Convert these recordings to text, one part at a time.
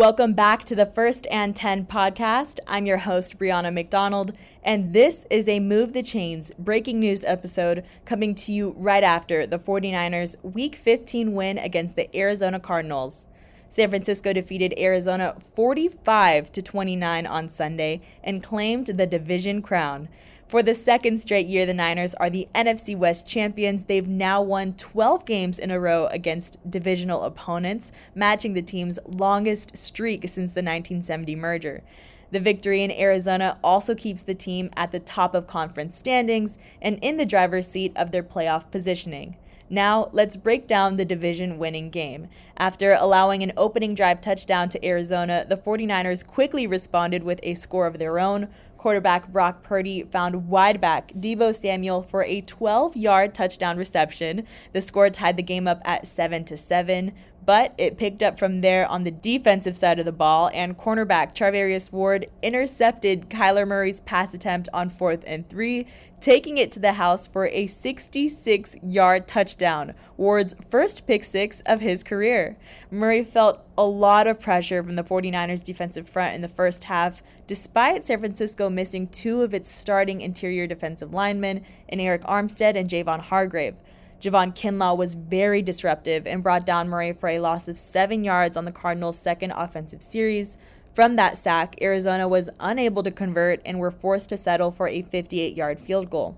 Welcome back to the First and 10 podcast. I'm your host, Brianna McDonald, and this is a Move the Chains breaking news episode coming to you right after the 49ers' Week 15 win against the Arizona Cardinals. San Francisco defeated Arizona 45 to 29 on Sunday and claimed the division crown. For the second straight year, the Niners are the NFC West champions. They've now won 12 games in a row against divisional opponents, matching the team's longest streak since the 1970 merger. The victory in Arizona also keeps the team at the top of conference standings and in the driver's seat of their playoff positioning. Now, let's break down the division winning game. After allowing an opening drive touchdown to Arizona, the 49ers quickly responded with a score of their own. Quarterback Brock Purdy found wide back Deebo Samuel for a 12 yard touchdown reception. The score tied the game up at 7 to 7 but it picked up from there on the defensive side of the ball, and cornerback Charvarius Ward intercepted Kyler Murray's pass attempt on fourth and three, taking it to the house for a 66 yard touchdown, Ward's first pick six of his career. Murray felt a lot of pressure from the 49ers defensive front in the first half, despite San Francisco missing two of its starting interior defensive linemen in Arik Armstead and Javon Hargrave. Javon Kinlaw was very disruptive and brought down Murray for a loss of seven yards on the Cardinals' second offensive series. From that sack, Arizona was unable to convert and were forced to settle for a 58 yard field goal.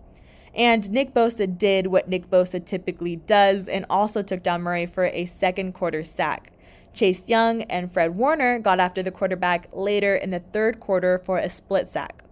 And Nick Bosa did what Nick Bosa typically does and also took down Murray for a second quarter sack. Chase Young and Fred Warner got after the quarterback later in the third quarter for a split sack.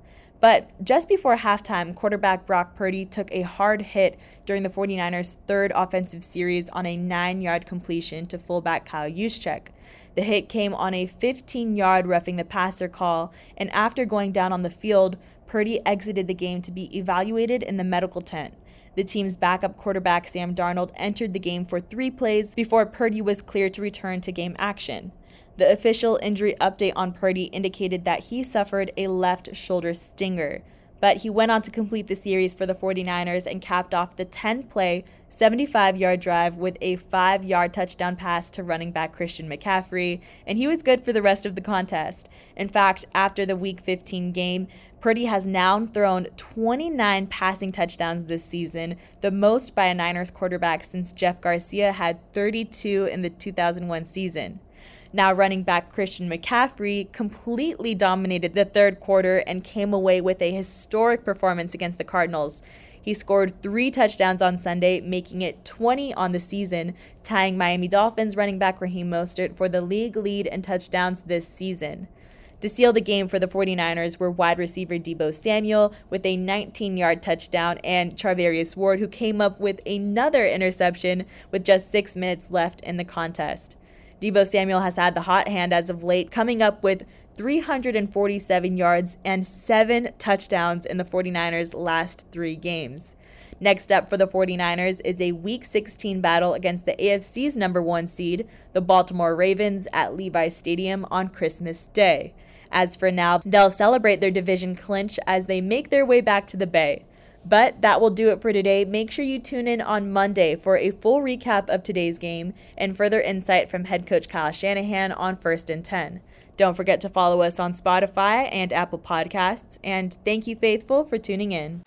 But just before halftime, quarterback Brock Purdy took a hard hit during the 49ers' third offensive series on a nine yard completion to fullback Kyle Juszczyk. The hit came on a 15 yard roughing the passer call, and after going down on the field, Purdy exited the game to be evaluated in the medical tent. The team's backup quarterback Sam Darnold entered the game for three plays before Purdy was cleared to return to game action. The official injury update on Purdy indicated that he suffered a left shoulder stinger, but he went on to complete the series for the 49ers and capped off the 10 play, 75 yard drive with a 5 yard touchdown pass to running back Christian McCaffrey, and he was good for the rest of the contest. In fact, after the Week 15 game, Purdy has now thrown 29 passing touchdowns this season, the most by a Niners quarterback since Jeff Garcia had 32 in the 2001 season. Now, running back Christian McCaffrey completely dominated the third quarter and came away with a historic performance against the Cardinals. He scored three touchdowns on Sunday, making it 20 on the season, tying Miami Dolphins running back Raheem Mostert for the league lead in touchdowns this season. To seal the game for the 49ers were wide receiver Deebo Samuel with a 19 yard touchdown and Charvarius Ward, who came up with another interception with just six minutes left in the contest. Deebo Samuel has had the hot hand as of late, coming up with 347 yards and seven touchdowns in the 49ers' last three games. Next up for the 49ers is a Week 16 battle against the AFC's number one seed, the Baltimore Ravens, at Levi's Stadium on Christmas Day. As for now, they'll celebrate their division clinch as they make their way back to the Bay. But that will do it for today. Make sure you tune in on Monday for a full recap of today's game and further insight from head coach Kyle Shanahan on First and 10. Don't forget to follow us on Spotify and Apple Podcasts. And thank you, Faithful, for tuning in.